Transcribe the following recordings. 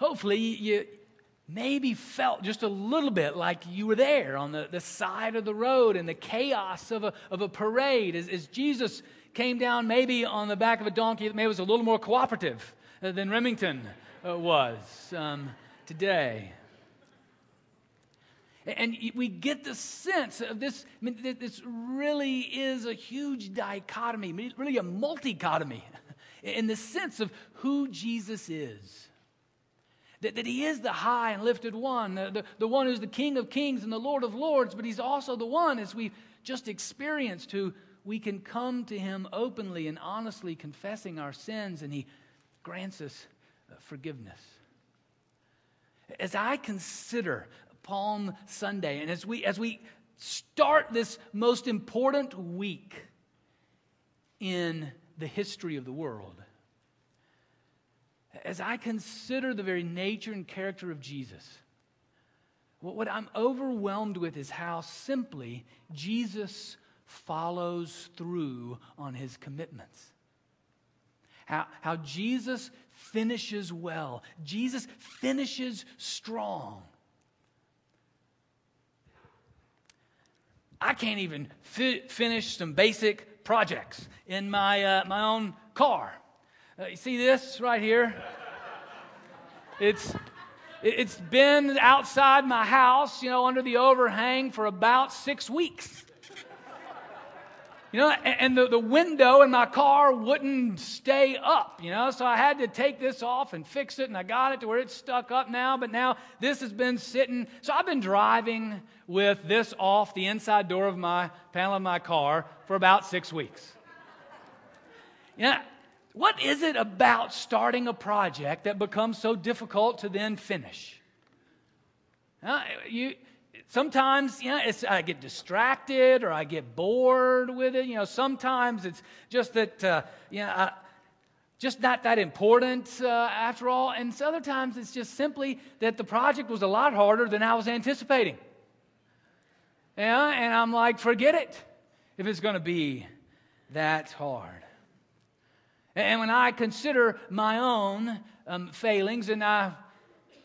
hopefully you maybe felt just a little bit like you were there on the, the side of the road in the chaos of a, of a parade as, as Jesus came down maybe on the back of a donkey that maybe was a little more cooperative than Remington uh, was um, today. And we get the sense of this. I mean, this really is a huge dichotomy, really a multichotomy, in the sense of who Jesus is. That, that he is the high and lifted one, the, the, the one who's the King of kings and the Lord of lords, but he's also the one, as we've just experienced, who we can come to him openly and honestly confessing our sins, and he grants us uh, forgiveness. As I consider Palm Sunday, and as we, as we start this most important week in the history of the world, as I consider the very nature and character of Jesus, what I'm overwhelmed with is how simply Jesus follows through on his commitments. How, how Jesus finishes well, Jesus finishes strong. I can't even fi- finish some basic projects in my, uh, my own car. Uh, you see this right here? It's, it's been outside my house, you know, under the overhang for about six weeks. You know, and the, the window in my car wouldn't stay up, you know, so I had to take this off and fix it, and I got it to where it's stuck up now, but now this has been sitting. So I've been driving with this off the inside door of my panel of my car for about six weeks. Know, what is it about starting a project that becomes so difficult to then finish? Uh, you, Sometimes, you know, I get distracted or I get bored with it. You know, sometimes it's just that, uh, you know, I, just not that important uh, after all. And other times it's just simply that the project was a lot harder than I was anticipating. Yeah, and I'm like, forget it if it's going to be that hard. And when I consider my own um, failings, and I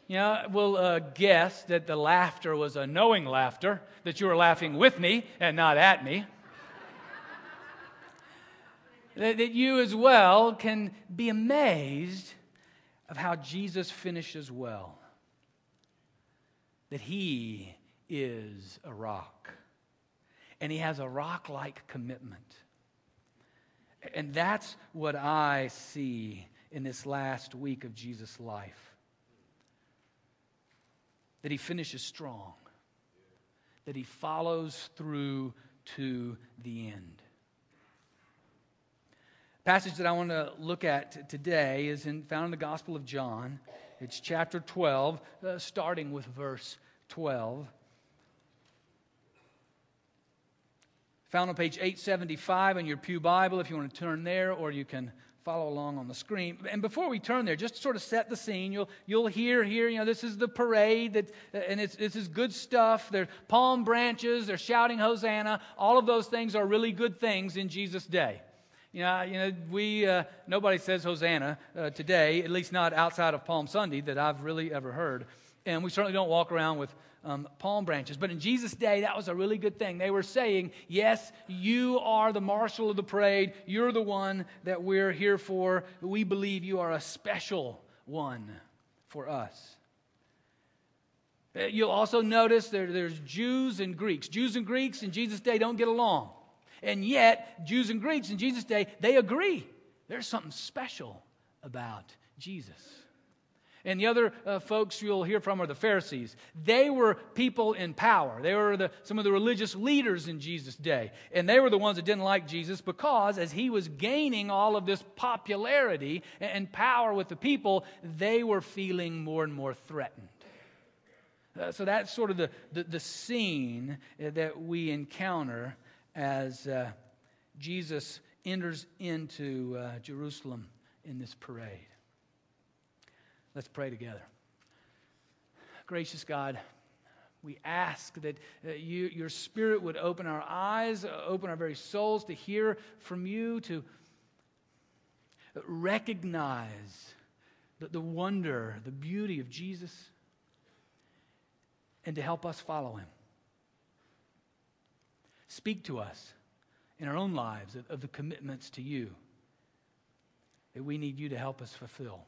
you know, will uh, guess that the laughter was a knowing laughter, that you were laughing with me and not at me. that, that you as well can be amazed of how Jesus finishes well. That he is a rock. And he has a rock like commitment. And that's what I see in this last week of Jesus' life that he finishes strong, that he follows through to the end. passage that I want to look at today is in, found in the Gospel of John. It's chapter 12, uh, starting with verse 12. Found on page 875 in your Pew Bible if you want to turn there, or you can follow along on the screen. And before we turn there, just to sort of set the scene, you'll, you'll hear here, you know, this is the parade, that, and it's, this is good stuff. There's palm branches, they're shouting Hosanna. All of those things are really good things in Jesus' day. You know, you know we, uh, nobody says Hosanna uh, today, at least not outside of Palm Sunday that I've really ever heard. And we certainly don't walk around with um, palm branches. But in Jesus' day, that was a really good thing. They were saying, Yes, you are the marshal of the parade. You're the one that we're here for. We believe you are a special one for us. Uh, you'll also notice there, there's Jews and Greeks. Jews and Greeks in Jesus' day don't get along. And yet, Jews and Greeks in Jesus' day, they agree. There's something special about Jesus. And the other uh, folks you'll hear from are the Pharisees. They were people in power. They were the, some of the religious leaders in Jesus' day. And they were the ones that didn't like Jesus because as he was gaining all of this popularity and power with the people, they were feeling more and more threatened. Uh, so that's sort of the, the, the, scene that we encounter as uh, Jesus enters into uh, Jerusalem in this parade. Let's pray together. Gracious God, we ask that uh, you, your Spirit would open our eyes, uh, open our very souls to hear from you, to recognize the, the wonder, the beauty of Jesus, and to help us follow him. Speak to us in our own lives of, of the commitments to you that we need you to help us fulfill.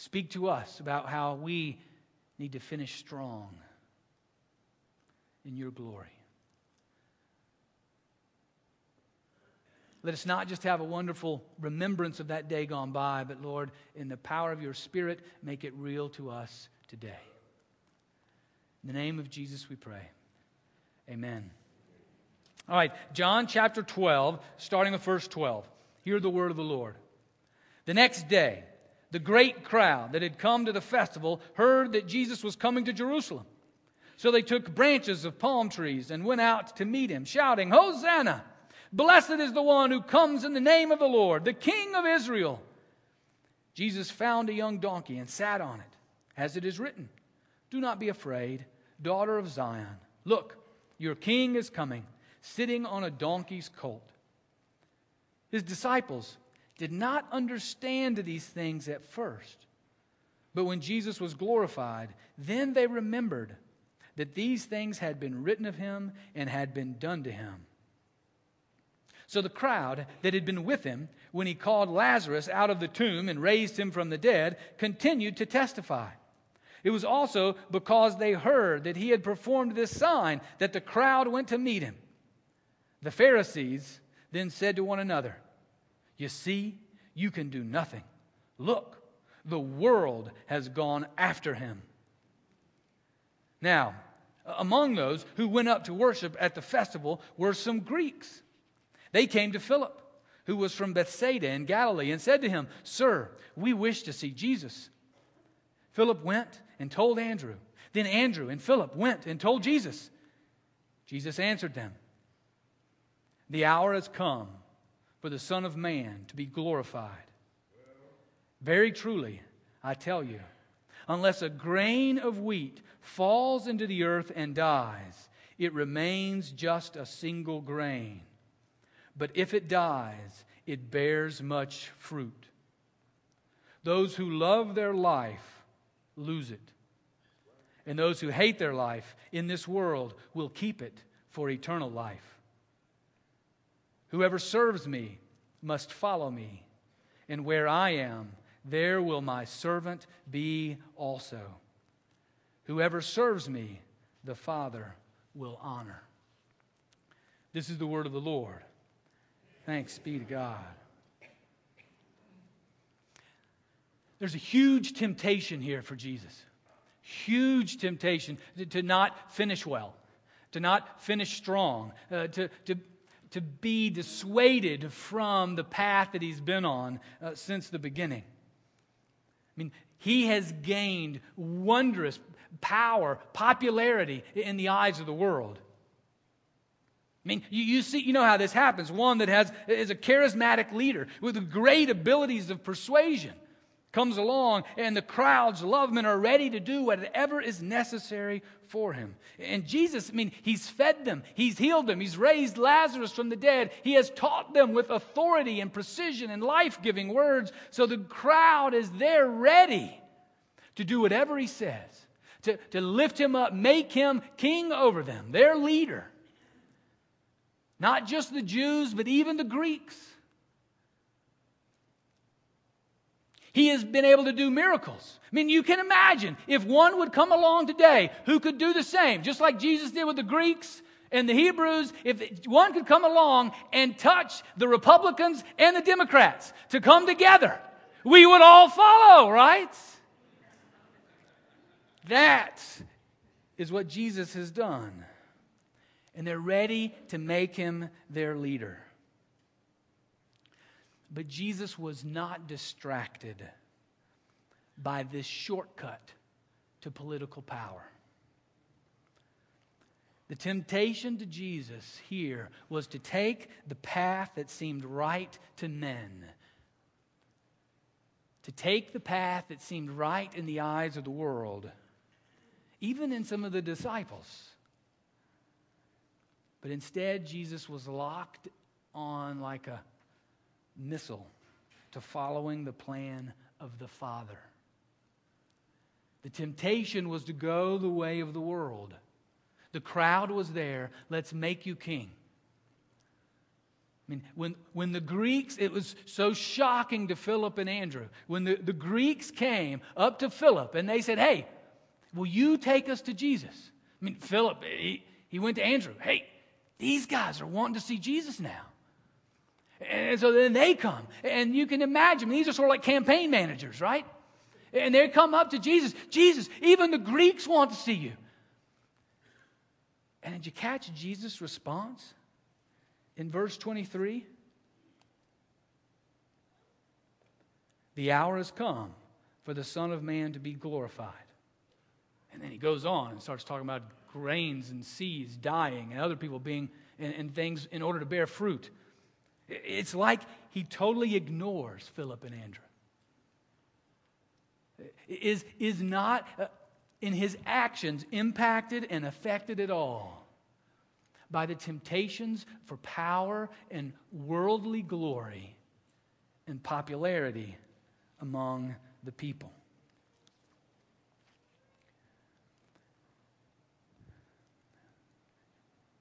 Speak to us about how we need to finish strong in your glory. Let us not just have a wonderful remembrance of that day gone by, but Lord, in the power of your Spirit, make it real to us today. In the name of Jesus we pray. Amen. All right, John chapter 12, starting with verse 12. Hear the word of the Lord. The next day, the great crowd that had come to the festival heard that Jesus was coming to Jerusalem. So they took branches of palm trees and went out to meet him, shouting, Hosanna! Blessed is the one who comes in the name of the Lord, the King of Israel. Jesus found a young donkey and sat on it, as it is written Do not be afraid, daughter of Zion. Look, your king is coming, sitting on a donkey's colt. His disciples did not understand these things at first. But when Jesus was glorified, then they remembered that these things had been written of him and had been done to him. So the crowd that had been with him when he called Lazarus out of the tomb and raised him from the dead continued to testify. It was also because they heard that he had performed this sign that the crowd went to meet him. The Pharisees then said to one another, You see, you can do nothing. Look, the world has gone after him. Now, among those who went up to worship at the festival were some Greeks. They came to Philip, who was from Bethsaida in Galilee, and said to him, Sir, we wish to see Jesus. Philip went and told Andrew. Then Andrew and Philip went and told Jesus. Jesus answered them, The hour has come for the Son of Man to be glorified. Very truly, I tell you, unless a grain of wheat falls into the earth and dies, it remains just a single grain. But if it dies, it bears much fruit. Those who love their life lose it. And those who hate their life in this world will keep it for eternal life. Whoever serves me must follow me, and where I am, there will my servant be also. Whoever serves me, the Father will honor. This is the word of the Lord. Thanks be to God. There's a huge temptation here for Jesus. Huge temptation to, not finish well, to not finish strong, uh, to, to, to be dissuaded from the path that he's been on uh, since the beginning. I mean, he has gained wondrous power, popularity in the eyes of the world. I mean, you, you see, you know how this happens. One that has is a charismatic leader with great abilities of persuasion comes along, and the crowds love him and are ready to do whatever is necessary for him. And Jesus, I mean, he's fed them, he's healed them, he's raised Lazarus from the dead, he has taught them with authority and precision and life giving words. So the crowd is there ready to do whatever he says, to, to lift him up, make him king over them, their leader. Not just the Jews, but even the Greeks. He has been able to do miracles. I mean, you can imagine if one would come along today who could do the same, just like Jesus did with the Greeks and the Hebrews, if one could come along and touch the Republicans and the Democrats to come together, we would all follow, right? That is what Jesus has done and they're ready to make him their leader. But Jesus was not distracted by this shortcut to political power. The temptation to Jesus here was to take the path that seemed right to men, to take the path that seemed right in the eyes of the world, even in some of the disciples. But instead, Jesus was locked on like a missile to following the plan of the Father. The temptation was to go the way of the world. The crowd was there. Let's make you king. I mean, when, when the Greeks, it was so shocking to Philip and Andrew. When the, the Greeks came up to Philip and they said, Hey, will you take us to Jesus? I mean, Philip, he, he went to Andrew. Hey, these guys are wanting to see Jesus now. And so then they come. And you can imagine, these are sort of like campaign managers, right? And they come up to Jesus. Jesus, even the Greeks want to see you. And did you catch Jesus' response in verse 23? The hour has come for the Son of Man to be glorified. And then he goes on and starts talking about grains and seeds dying and other people being and, and things in order to bear fruit. It's like he totally ignores Philip and Andrew. Is, is not uh, in his actions impacted and affected at all by the temptations for power and worldly glory and popularity among the people.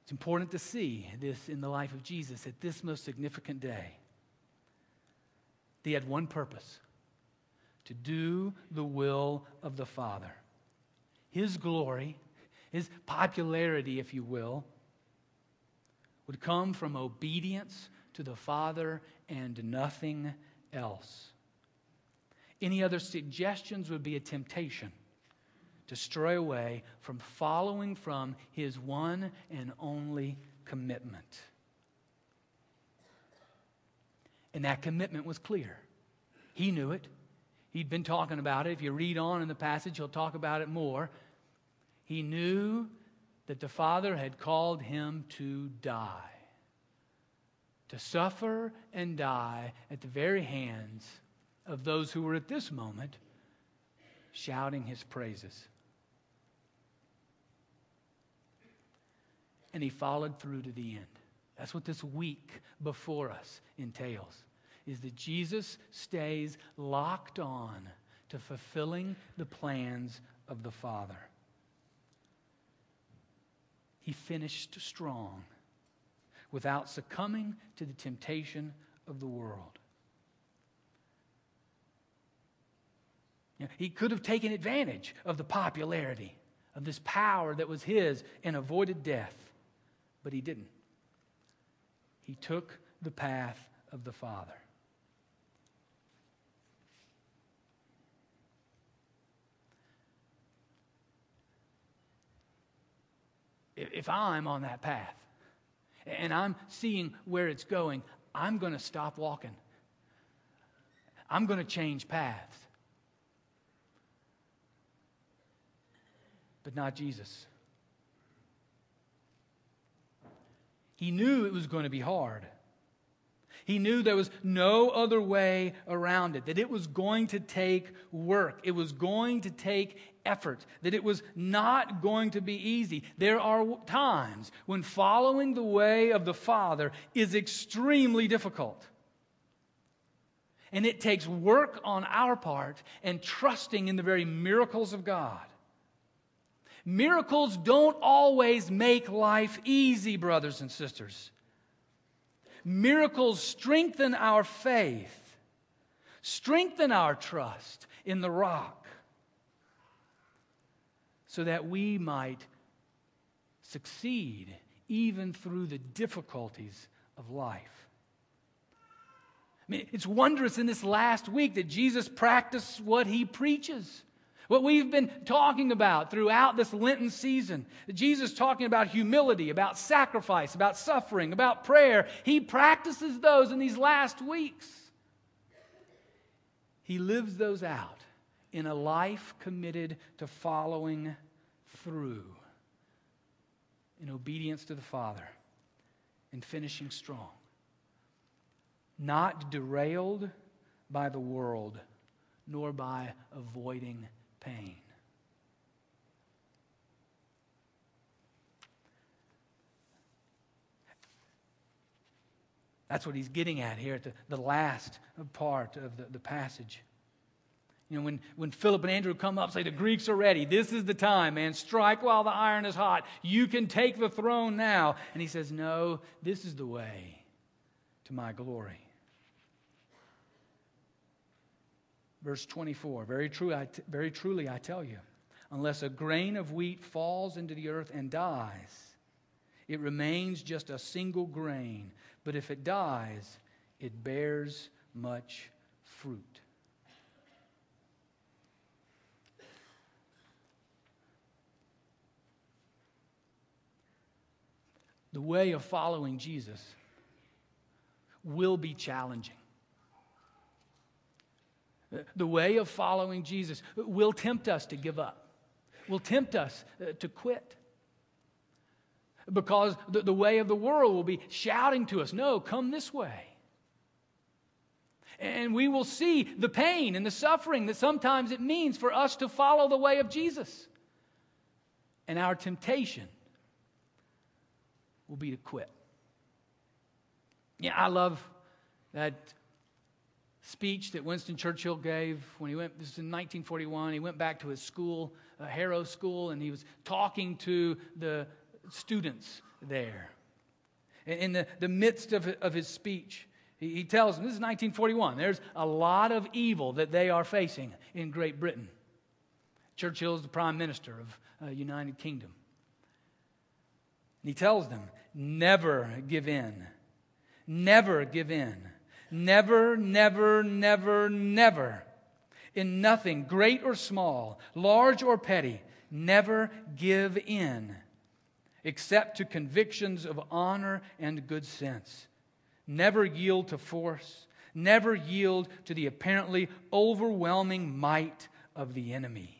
It's important to see this in the life of Jesus at this most significant day. He had one purpose to do the will of the Father. His glory, his popularity, if you will, would come from obedience to the Father and nothing else. Any other suggestions would be a temptation to stray away from following from his one and only commitment. And that commitment was clear. He knew it. He'd been talking about it. If you read on in the passage, he'll talk about it more. He knew that the Father had called him to die, to suffer and die at the very hands of those who were at this moment shouting his praises. And he followed through to the end. That's what this week before us entails. Is that Jesus stays locked on to fulfilling the plans of the Father. He finished strong without succumbing to the temptation of the world. You know, he could have taken advantage of the popularity of this power that was his and avoided death. But he didn't. He took the path of the Father. If I'm on that path and I'm seeing where it's going, I'm going to stop walking. I'm going to change paths. But not Jesus. He knew it was going to be hard. He knew there was no other way around it, that it was going to take work. It was going to take effort, that it was not going to be easy. There are times when following the way of the Father is extremely difficult. And it takes work on our part and trusting in the very miracles of God. Miracles don't always make life easy, brothers and sisters. Miracles strengthen our faith, strengthen our trust in the rock, so that we might succeed even through the difficulties of life. I mean, it's wondrous in this last week that Jesus practiced what he preaches. What we've been talking about throughout this Lenten season, Jesus talking about humility, about sacrifice, about suffering, about prayer, he practices those in these last weeks. He lives those out in a life committed to following through in obedience to the Father and finishing strong. Not derailed by the world, nor by avoiding pain. That's what he's getting at here at the, the last part of the, the passage. You know, when, when Philip and Andrew come up, say, the Greeks are ready. This is the time, man. Strike while the iron is hot. You can take the throne now. And he says, No, this is the way to my glory. Verse 24 Very, true, I t- very truly, I tell you, unless a grain of wheat falls into the earth and dies, it remains just a single grain. But if it dies, it bears much fruit. The way of following Jesus will be challenging. The way of following Jesus will tempt us to give up, will tempt us uh, to quit. Because the, the way of the world will be shouting to us, No, come this way. And we will see the pain and the suffering that sometimes it means for us to follow the way of Jesus. And our temptation will be to quit. Yeah, I love that speech that Winston Churchill gave when he went, this is in 1941, he went back to his school, uh, Harrow School, and he was talking to the students there. In the, the midst of, of his speech, he, he tells them, this is 1941, there's a lot of evil that they are facing in Great Britain. Churchill is the prime minister of uh, United Kingdom. And he tells them, never give in. Never give in. Never, never, never, never. In nothing, great or small, large or petty, never give in, except to convictions of honor and good sense. Never yield to force. Never yield to the apparently overwhelming might of the enemy.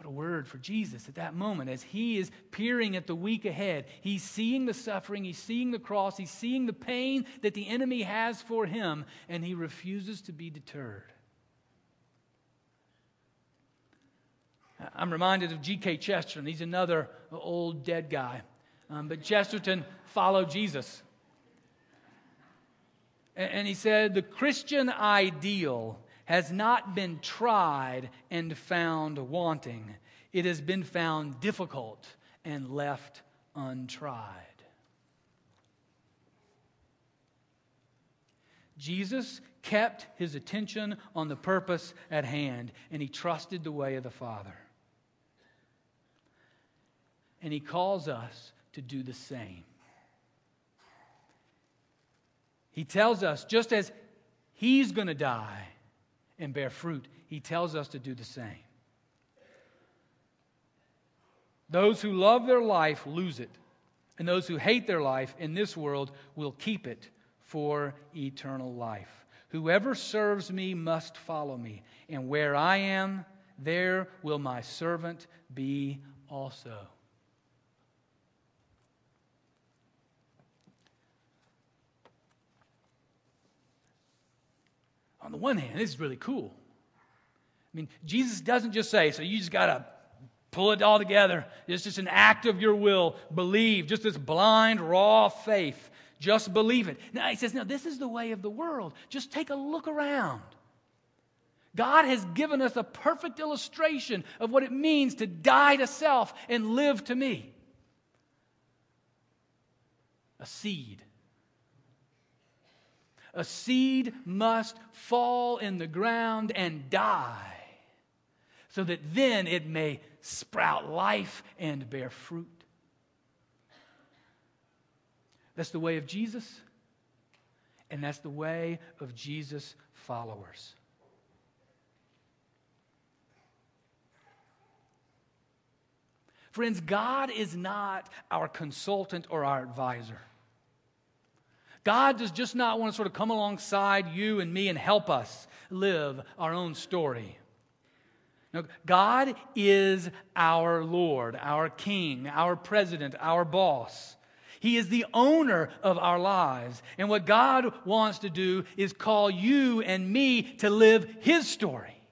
What a word for Jesus at that moment as he is peering at the week ahead. He's seeing the suffering, he's seeing the cross, he's seeing the pain that the enemy has for him, and he refuses to be deterred. I'm reminded of G.K. Chesterton. He's another old dead guy. Um, but Chesterton followed Jesus. And, and he said, The Christian ideal has not been tried and found wanting. It has been found difficult and left untried. Jesus kept his attention on the purpose at hand, and he trusted the way of the Father. And he calls us to do the same. He tells us, just as he's going to die, and bear fruit. He tells us to do the same. Those who love their life lose it, and those who hate their life in this world will keep it for eternal life. Whoever serves me must follow me, and where I am, there will my servant be also. On the one hand, this is really cool. I mean, Jesus doesn't just say, so you just got to pull it all together. It's just an act of your will. Believe, just this blind, raw faith. Just believe it. Now, he says, now, this is the way of the world. Just take a look around. God has given us a perfect illustration of what it means to die to self and live to me. A seed a seed must fall in the ground and die so that then it may sprout life and bear fruit. That's the way of Jesus, and that's the way of Jesus' followers. Friends, God is not our consultant or our advisor. God does just not want to sort of come alongside you and me and help us live our own story. No, God is our Lord, our King, our President, our boss. He is the owner of our lives. And what God wants to do is call you and me to live His story,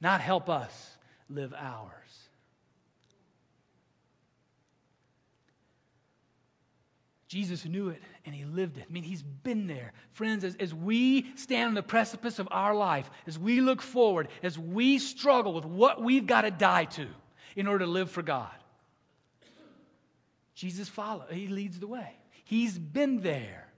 not help us live ours. Jesus knew it and he lived it. I mean, he's been there. Friends, as, as we stand on the precipice of our life, as we look forward, as we struggle with what we've got to die to in order to live for God, Jesus follows, he leads the way. He's been there.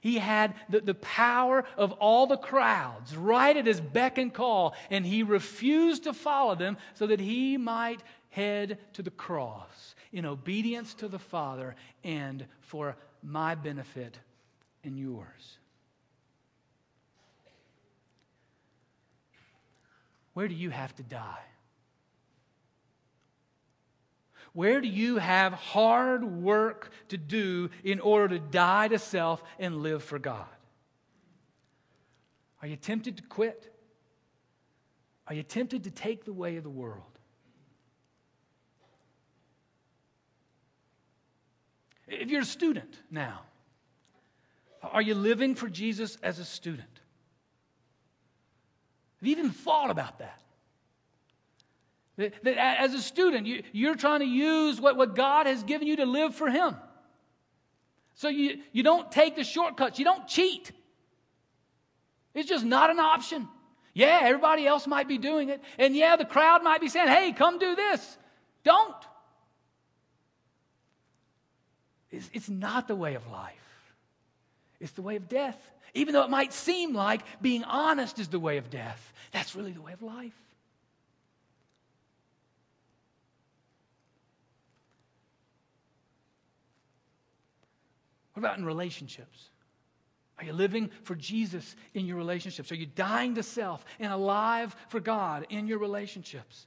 He had the, the power of all the crowds right at his beck and call, and he refused to follow them so that he might head to the cross in obedience to the Father and for my benefit and yours. Where do you have to die? Where do you have hard work to do in order to die to self and live for God? Are you tempted to quit? Are you tempted to take the way of the world? If you're a student now, are you living for Jesus as a student? Have you even thought about that? That, that as a student, you, you're trying to use what, what God has given you to live for Him. So you, you don't take the shortcuts, you don't cheat. It's just not an option. Yeah, everybody else might be doing it. And yeah, the crowd might be saying, hey, come do this. Don't. It's, it's not the way of life, it's the way of death. Even though it might seem like being honest is the way of death, that's really the way of life. What about in relationships? Are you living for Jesus in your relationships? Are you dying to self and alive for God in your relationships?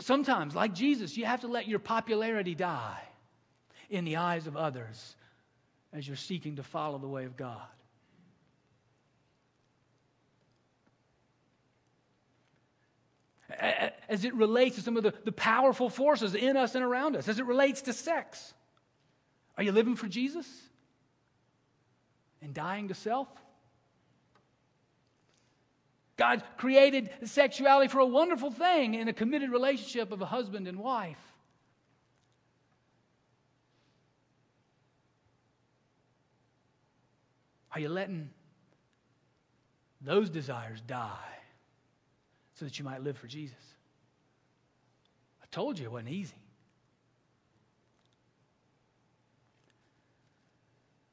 Sometimes, like Jesus, you have to let your popularity die in the eyes of others as you're seeking to follow the way of God. As it relates to some of the, the powerful forces in us and around us, as it relates to sex. Are you living for Jesus and dying to self? God created sexuality for a wonderful thing in a committed relationship of a husband and wife. Are you letting those desires die so that you might live for Jesus? I told you it wasn't easy.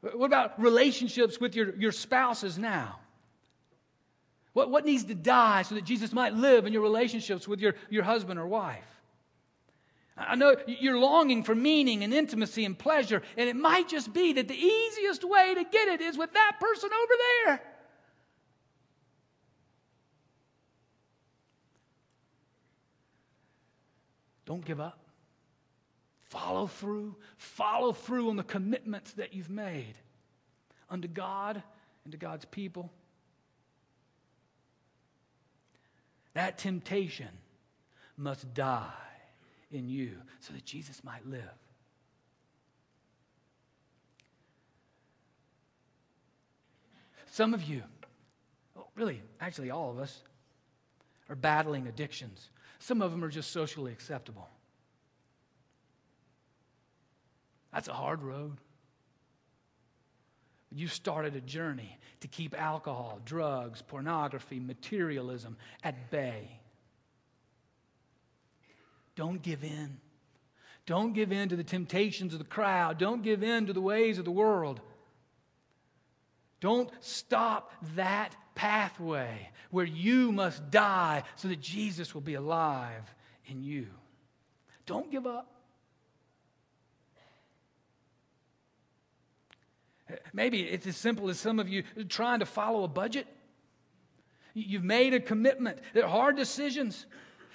What about relationships with your, your spouses now? What, what needs to die so that Jesus might live in your relationships with your, your husband or wife? I know you're longing for meaning and intimacy and pleasure, and it might just be that the easiest way to get it is with that person over there. Don't give up. Follow through. Follow through on the commitments that you've made unto God and to God's people. That temptation must die in you so that Jesus might live. Some of you, really, actually, all of us, are battling addictions. Some of them are just socially acceptable. That's a hard road. You started a journey to keep alcohol, drugs, pornography, materialism at bay. Don't give in. Don't give in to the temptations of the crowd. Don't give in to the ways of the world. Don't stop that pathway where you must die so that Jesus will be alive in you. Don't give up. Maybe it's as simple as some of you trying to follow a budget. You've made a commitment. They're hard decisions.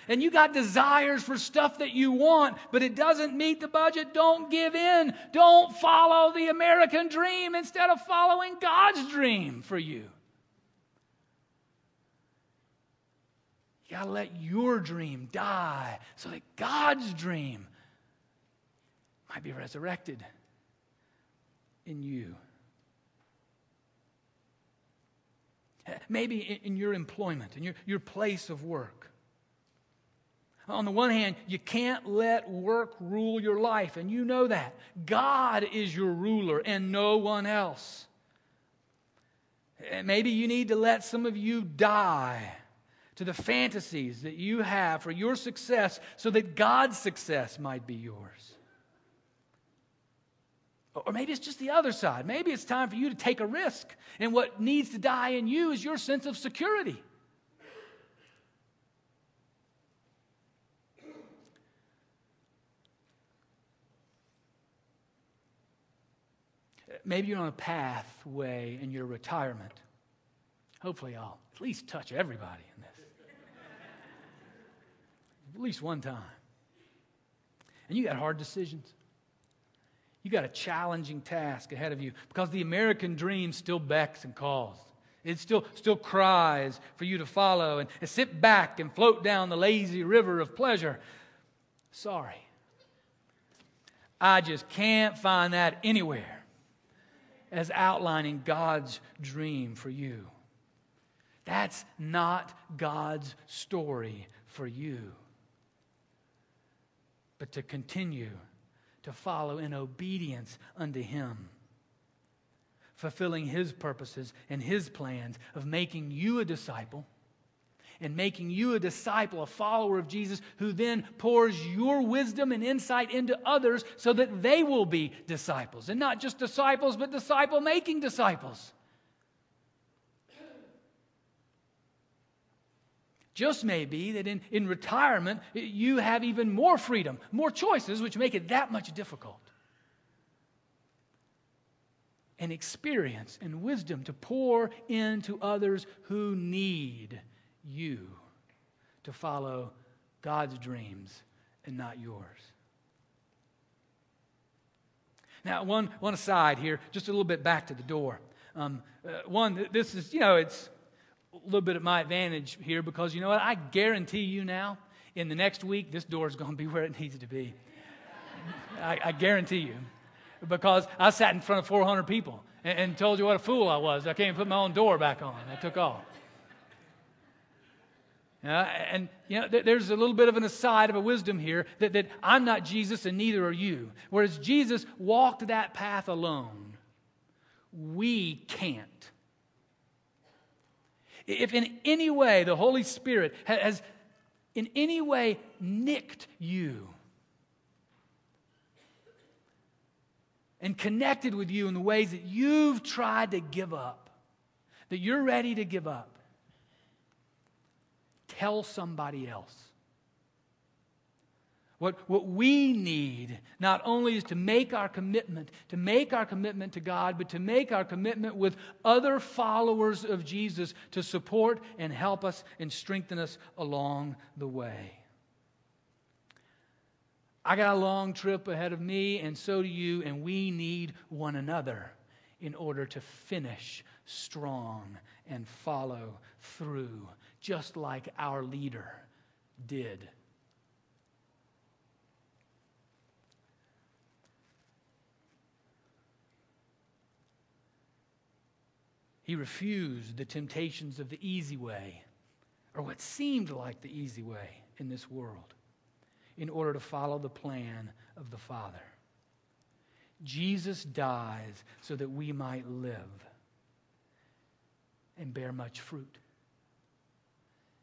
And you got desires for stuff that you want, but it doesn't meet the budget. Don't give in. Don't follow the American dream instead of following God's dream for you. You got to let your dream die so that God's dream might be resurrected in you. Maybe in your employment, in your, your place of work. On the one hand, you can't let work rule your life, and you know that. God is your ruler and no one else. Maybe you need to let some of you die to the fantasies that you have for your success so that God's success might be yours. Or maybe it's just the other side. Maybe it's time for you to take a risk, and what needs to die in you is your sense of security. Maybe you're on a pathway in your retirement. Hopefully, I'll at least touch everybody in this. at least one time. And you got hard decisions. You got a challenging task ahead of you because the American dream still becks and calls. It still, still cries for you to follow and, and sit back and float down the lazy river of pleasure. Sorry. I just can't find that anywhere as outlining God's dream for you. That's not God's story for you. But to continue to follow in obedience unto Him, fulfilling His purposes and His plans of making you a disciple and making you a disciple, a follower of Jesus, who then pours your wisdom and insight into others so that they will be disciples. And not just disciples, but disciple making disciples. Just may be that in, in retirement, you have even more freedom, more choices, which make it that much difficult. And experience and wisdom to pour into others who need you to follow God's dreams and not yours. Now, one, one aside here, just a little bit back to the door. Um, uh, one, this is, you know, it's a little bit at my advantage here because, you know what, I guarantee you now, in the next week, this door is going to be where it needs to be. I, I, guarantee you. Because I sat in front of 400 people and, and told you what a fool I was. I can't even put my own door back on. I took off. Uh, and you know, th- there's a little bit of an aside of a wisdom here that, that I'm not Jesus and neither are you. Whereas Jesus walked that path alone, we can't. If in any way the Holy Spirit has in any way nicked you and connected with you in the ways that you've tried to give up, that you're ready to give up, tell somebody else. What, what we need not only is to make our commitment, to make our commitment to God, but to make our commitment with other followers of Jesus to support and help us and strengthen us along the way. I got a long trip ahead of me, and so do you, and we need one another in order to finish strong and follow through just like our leader did. He refused the temptations of the easy way, or what seemed like the easy way in this world, in order to follow the plan of the Father. Jesus dies so that we might live and bear much fruit.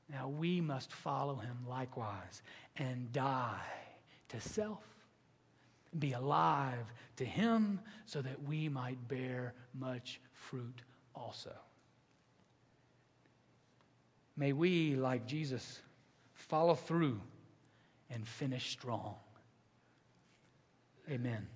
Now we must follow him likewise and die to self, be alive to him so that we might bear much fruit also. May we, like Jesus, follow through and finish strong. Amen.